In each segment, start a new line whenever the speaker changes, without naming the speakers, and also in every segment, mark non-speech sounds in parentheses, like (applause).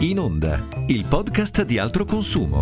In Onda, il podcast di altro consumo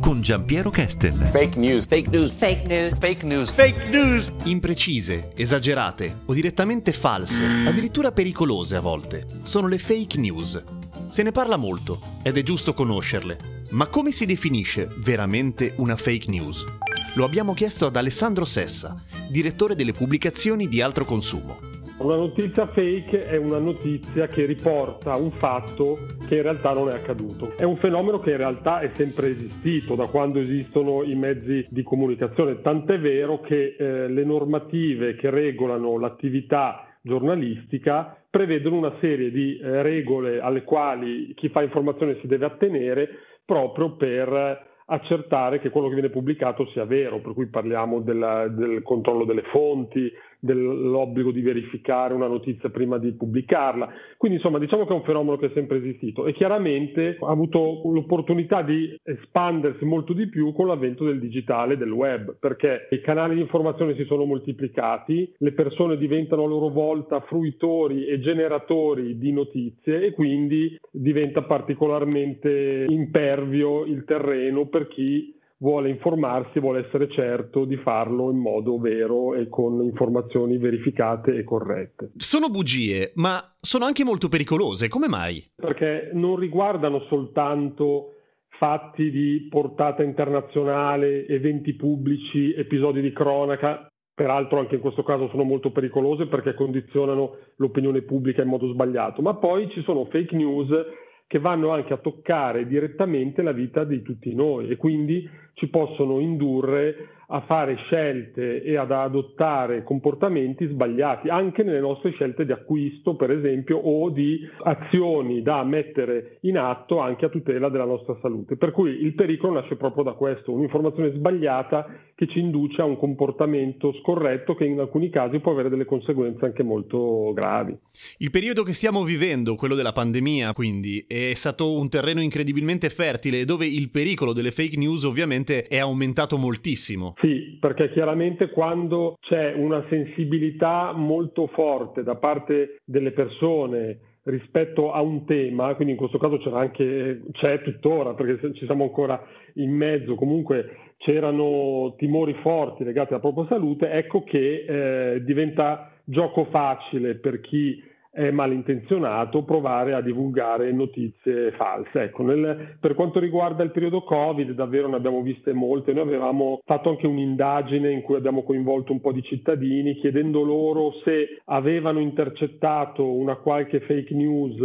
con Giampiero Kesten.
Fake news. Fake news.
Fake news.
Fake news. Fake news.
Imprecise, esagerate o direttamente false, addirittura pericolose a volte, sono le fake news. Se ne parla molto ed è giusto conoscerle, ma come si definisce veramente una fake news? Lo abbiamo chiesto ad Alessandro Sessa, direttore delle pubblicazioni di Altro Consumo.
Una notizia fake è una notizia che riporta un fatto che in realtà non è accaduto. È un fenomeno che in realtà è sempre esistito da quando esistono i mezzi di comunicazione, tant'è vero che eh, le normative che regolano l'attività giornalistica prevedono una serie di eh, regole alle quali chi fa informazione si deve attenere proprio per accertare che quello che viene pubblicato sia vero, per cui parliamo della, del controllo delle fonti, dell'obbligo di verificare una notizia prima di pubblicarla. Quindi insomma diciamo che è un fenomeno che è sempre esistito e chiaramente ha avuto l'opportunità di espandersi molto di più con l'avvento del digitale, del web, perché i canali di informazione si sono moltiplicati, le persone diventano a loro volta fruitori e generatori di notizie e quindi diventa particolarmente impervio il terreno per chi vuole informarsi, vuole essere certo di farlo in modo vero e con informazioni verificate e corrette.
Sono bugie, ma sono anche molto pericolose, come mai?
Perché non riguardano soltanto fatti di portata internazionale, eventi pubblici, episodi di cronaca, peraltro anche in questo caso sono molto pericolose perché condizionano l'opinione pubblica in modo sbagliato, ma poi ci sono fake news che vanno anche a toccare direttamente la vita di tutti noi e quindi ci possono indurre a fare scelte e ad adottare comportamenti sbagliati anche nelle nostre scelte di acquisto, per esempio, o di azioni da mettere in atto anche a tutela della nostra salute. Per cui il pericolo nasce proprio da questo, un'informazione sbagliata che ci induce a un comportamento scorretto che in alcuni casi può avere delle conseguenze anche molto gravi.
Il periodo che stiamo vivendo, quello della pandemia, quindi, è stato un terreno incredibilmente fertile dove il pericolo delle fake news ovviamente è aumentato moltissimo.
Sì, perché chiaramente quando c'è una sensibilità molto forte da parte delle persone rispetto a un tema, quindi in questo caso c'era anche, c'è tuttora, perché ci siamo ancora in mezzo, comunque c'erano timori forti legati alla propria salute, ecco che eh, diventa gioco facile per chi è malintenzionato provare a divulgare notizie false. Ecco, nel, per quanto riguarda il periodo Covid, davvero ne abbiamo viste molte. Noi avevamo fatto anche un'indagine in cui abbiamo coinvolto un po' di cittadini chiedendo loro se avevano intercettato una qualche fake news,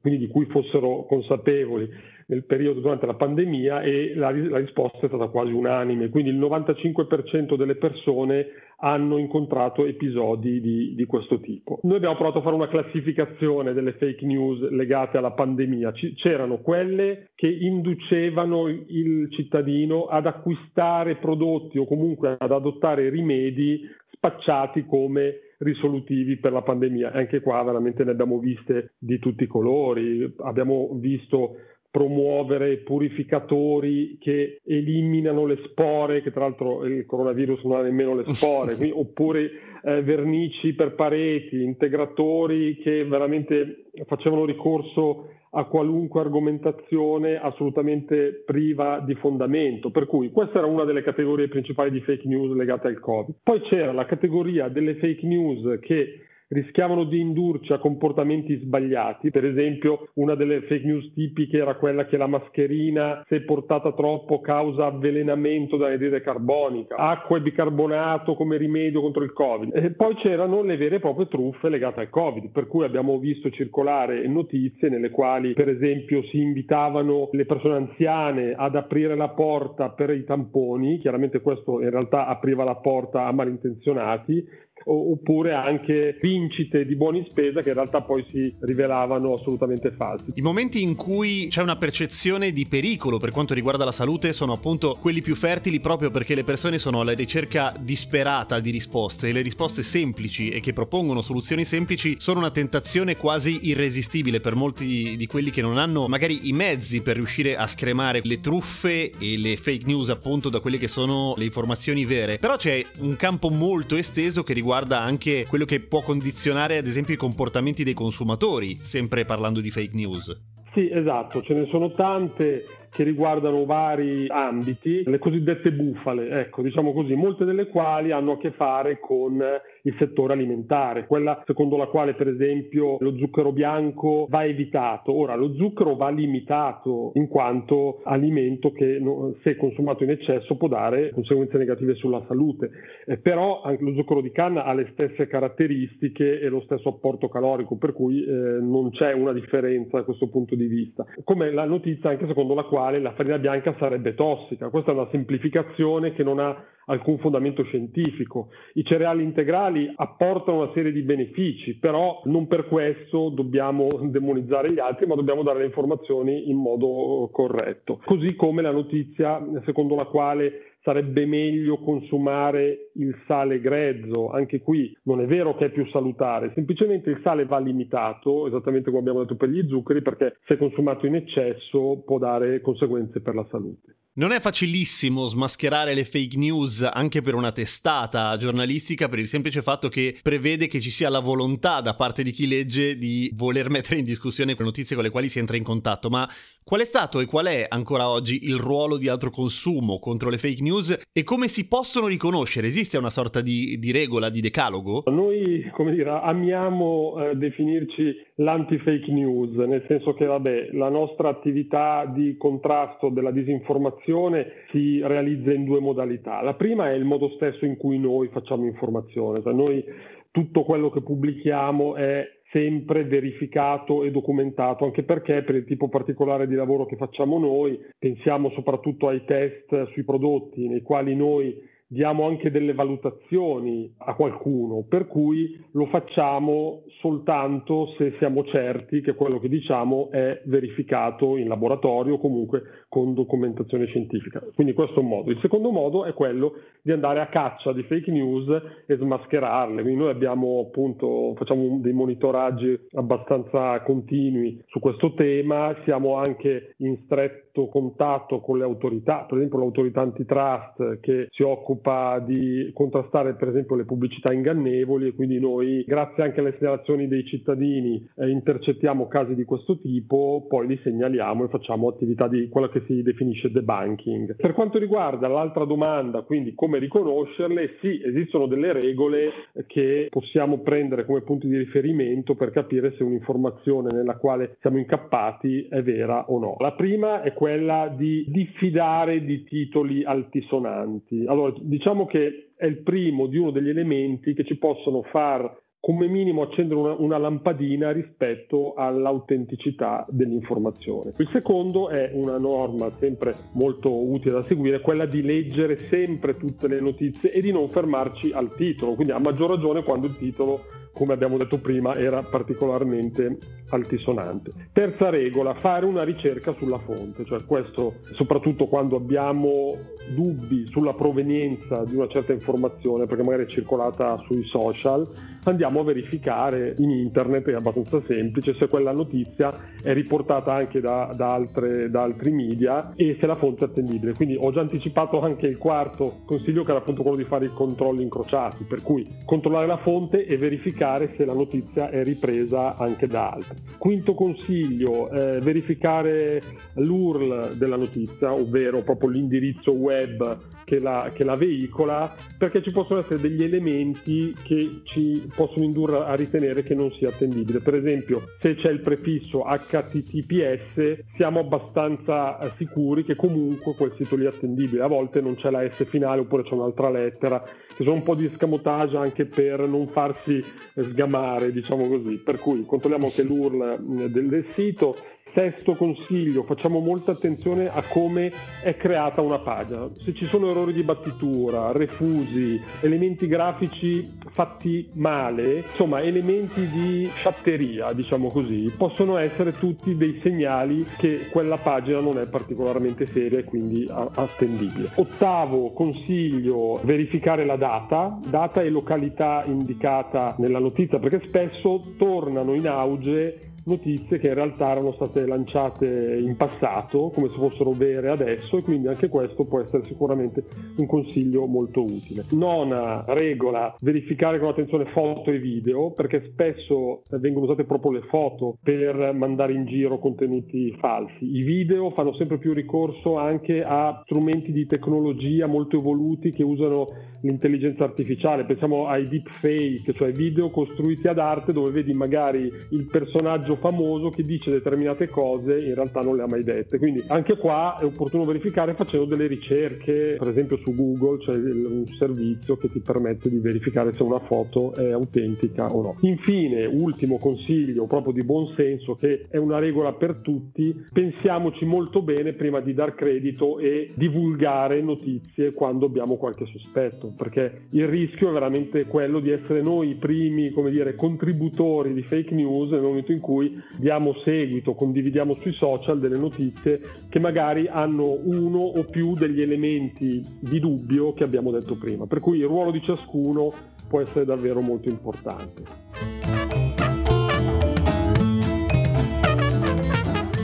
quindi di cui fossero consapevoli nel periodo durante la pandemia e la, la risposta è stata quasi unanime, quindi il 95% delle persone hanno incontrato episodi di, di, questo tipo. Noi abbiamo provato a fare una classificazione delle fake news legate alla pandemia. C- c'erano quelle che inducevano il cittadino ad acquistare prodotti o comunque ad adottare rimedi spacciati come risolutivi per la pandemia. Anche qua veramente ne abbiamo viste di tutti i colori. Abbiamo visto promuovere purificatori che eliminano le spore, che tra l'altro il coronavirus non ha nemmeno le spore, (laughs) quindi, oppure eh, vernici per pareti, integratori che veramente facevano ricorso a qualunque argomentazione assolutamente priva di fondamento. Per cui questa era una delle categorie principali di fake news legate al Covid. Poi c'era la categoria delle fake news che rischiavano di indurci a comportamenti sbagliati. Per esempio, una delle fake news tipiche era quella che la mascherina, se portata troppo, causa avvelenamento da anidride carbonica, acqua e bicarbonato come rimedio contro il Covid. E poi c'erano le vere e proprie truffe legate al Covid, per cui abbiamo visto circolare notizie nelle quali, per esempio, si invitavano le persone anziane ad aprire la porta per i tamponi, chiaramente questo in realtà apriva la porta a malintenzionati, oppure anche vincite di buoni spesa che in realtà poi si rivelavano assolutamente falsi.
I momenti in cui c'è una percezione di pericolo per quanto riguarda la salute sono appunto quelli più fertili proprio perché le persone sono alla ricerca disperata di risposte e le risposte semplici e che propongono soluzioni semplici sono una tentazione quasi irresistibile per molti di quelli che non hanno magari i mezzi per riuscire a scremare le truffe e le fake news appunto da quelle che sono le informazioni vere. Però c'è un campo molto esteso che riguarda riguarda anche quello che può condizionare ad esempio i comportamenti dei consumatori, sempre parlando di fake news.
Sì, esatto, ce ne sono tante che riguardano vari ambiti, le cosiddette bufale, ecco, diciamo così, molte delle quali hanno a che fare con il settore alimentare, quella secondo la quale per esempio lo zucchero bianco va evitato. Ora, lo zucchero va limitato in quanto alimento che se consumato in eccesso può dare conseguenze negative sulla salute, eh, però anche lo zucchero di canna ha le stesse caratteristiche e lo stesso apporto calorico, per cui eh, non c'è una differenza da questo punto di vista. Come la notizia anche secondo la quale la farina bianca sarebbe tossica, questa è una semplificazione che non ha alcun fondamento scientifico. I cereali integrali apportano una serie di benefici, però non per questo dobbiamo demonizzare gli altri, ma dobbiamo dare le informazioni in modo corretto. Così come la notizia secondo la quale sarebbe meglio consumare il sale grezzo, anche qui non è vero che è più salutare, semplicemente il sale va limitato, esattamente come abbiamo detto per gli zuccheri, perché se consumato in eccesso può dare conseguenze per la salute.
Non è facilissimo smascherare le fake news anche per una testata giornalistica per il semplice fatto che prevede che ci sia la volontà da parte di chi legge di voler (laughs) mettere in discussione le notizie con le quali si entra in contatto, ma qual è stato e qual è ancora oggi il ruolo di altro consumo contro le fake news e come si possono riconoscere? Esiste una sorta di, di regola, di decalogo?
Noi, come dire, amiamo eh, definirci l'anti-fake news, nel senso che vabbè, la nostra attività di contrasto della disinformazione informazione si realizza in due modalità. La prima è il modo stesso in cui noi facciamo informazione, cioè noi tutto quello che pubblichiamo è sempre verificato e documentato, anche perché per il tipo particolare di lavoro che facciamo noi, pensiamo soprattutto ai test sui prodotti nei quali noi diamo anche delle valutazioni a qualcuno, per cui lo facciamo soltanto se siamo certi che quello che diciamo è verificato in laboratorio o comunque con documentazione scientifica. Quindi questo è un modo. Il secondo modo è quello di andare a caccia di fake news e smascherarle. Quindi noi abbiamo appunto, facciamo dei monitoraggi abbastanza continui su questo tema, siamo anche in stretto contatto con le autorità, per esempio l'autorità antitrust che si occupa di contrastare per esempio le pubblicità ingannevoli e quindi noi grazie anche alle segnalazioni dei cittadini eh, intercettiamo casi di questo tipo, poi li segnaliamo e facciamo attività di quella che si definisce debunking. Per quanto riguarda l'altra domanda, quindi come riconoscerle, sì, esistono delle regole che possiamo prendere come punti di riferimento per capire se un'informazione nella quale siamo incappati è vera o no. La prima è quella di diffidare di titoli altisonanti. Allora, diciamo che è il primo di uno degli elementi che ci possono far come minimo accendere una, una, lampadina rispetto all'autenticità dell'informazione. Il secondo è una norma sempre molto utile da seguire, quella di leggere sempre tutte le notizie e di non fermarci al titolo, quindi a maggior ragione quando il titolo come abbiamo detto prima, era particolarmente altisonante. Terza regola, fare una ricerca sulla fonte, cioè questo soprattutto quando abbiamo dubbi sulla provenienza di una certa informazione, perché magari è circolata sui social, andiamo a verificare in internet, è abbastanza semplice, se quella notizia è riportata anche da, da, altre, da altri media e se la fonte è attendibile. Quindi ho già anticipato anche il quarto consiglio che era appunto quello di fare i controlli incrociati, per cui controllare la fonte e verificare se la notizia è ripresa anche da altri. Quinto consiglio, eh, verificare l'URL della notizia, ovvero proprio l'indirizzo web che la, che la, veicola, perché ci possono essere degli elementi che ci possono indurre a ritenere che non sia attendibile. Per esempio, se c'è il prefisso HTTPS, siamo abbastanza eh, sicuri che comunque quel sito lì è attendibile. A volte non c'è la S finale oppure c'è un'altra lettera, che sono un po' di scamotage anche per non farsi sgamare, diciamo così. Per cui controlliamo anche l'URL mm, del, del sito Sesto consiglio, facciamo molta attenzione a come è creata una pagina. Se ci sono errori di battitura, refusi, elementi grafici fatti male, insomma elementi di sciatteria, diciamo così, possono essere tutti dei segnali che quella pagina non è particolarmente seria e quindi attendibile. Ottavo consiglio, verificare la data, data e località indicata nella notizia, perché spesso tornano in auge notizie che in realtà erano state lanciate in passato come se fossero vere adesso e quindi anche questo può essere sicuramente un consiglio molto utile. Nona regola, verificare con attenzione foto e video perché spesso vengono usate proprio le foto per mandare in giro contenuti falsi. I video fanno sempre più ricorso anche a strumenti di tecnologia molto evoluti che usano l'intelligenza artificiale, pensiamo ai deepfake, cioè video costruiti ad arte dove vedi magari il personaggio famoso che dice determinate cose in realtà non le ha mai dette. Quindi anche qua è opportuno verificare facendo delle ricerche, per esempio su Google c'è un servizio che ti permette di verificare se una foto è autentica o no. Infine, ultimo consiglio proprio di buon senso che è una regola per tutti, pensiamoci molto bene prima di dar credito e divulgare notizie quando abbiamo qualche sospetto perché il rischio è veramente quello di essere noi i primi, come dire, contributori di fake news nel momento in cui diamo seguito, condividiamo sui social delle notizie che magari hanno uno o più degli elementi di dubbio che abbiamo detto prima. Per cui il ruolo di ciascuno può essere davvero molto importante.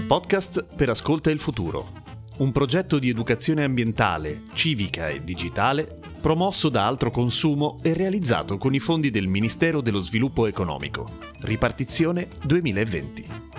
Podcast per Ascolta il Futuro. Un progetto di educazione ambientale, civica e digitale promosso da Altro Consumo e realizzato con i fondi del Ministero dello Sviluppo Economico. Ripartizione 2020.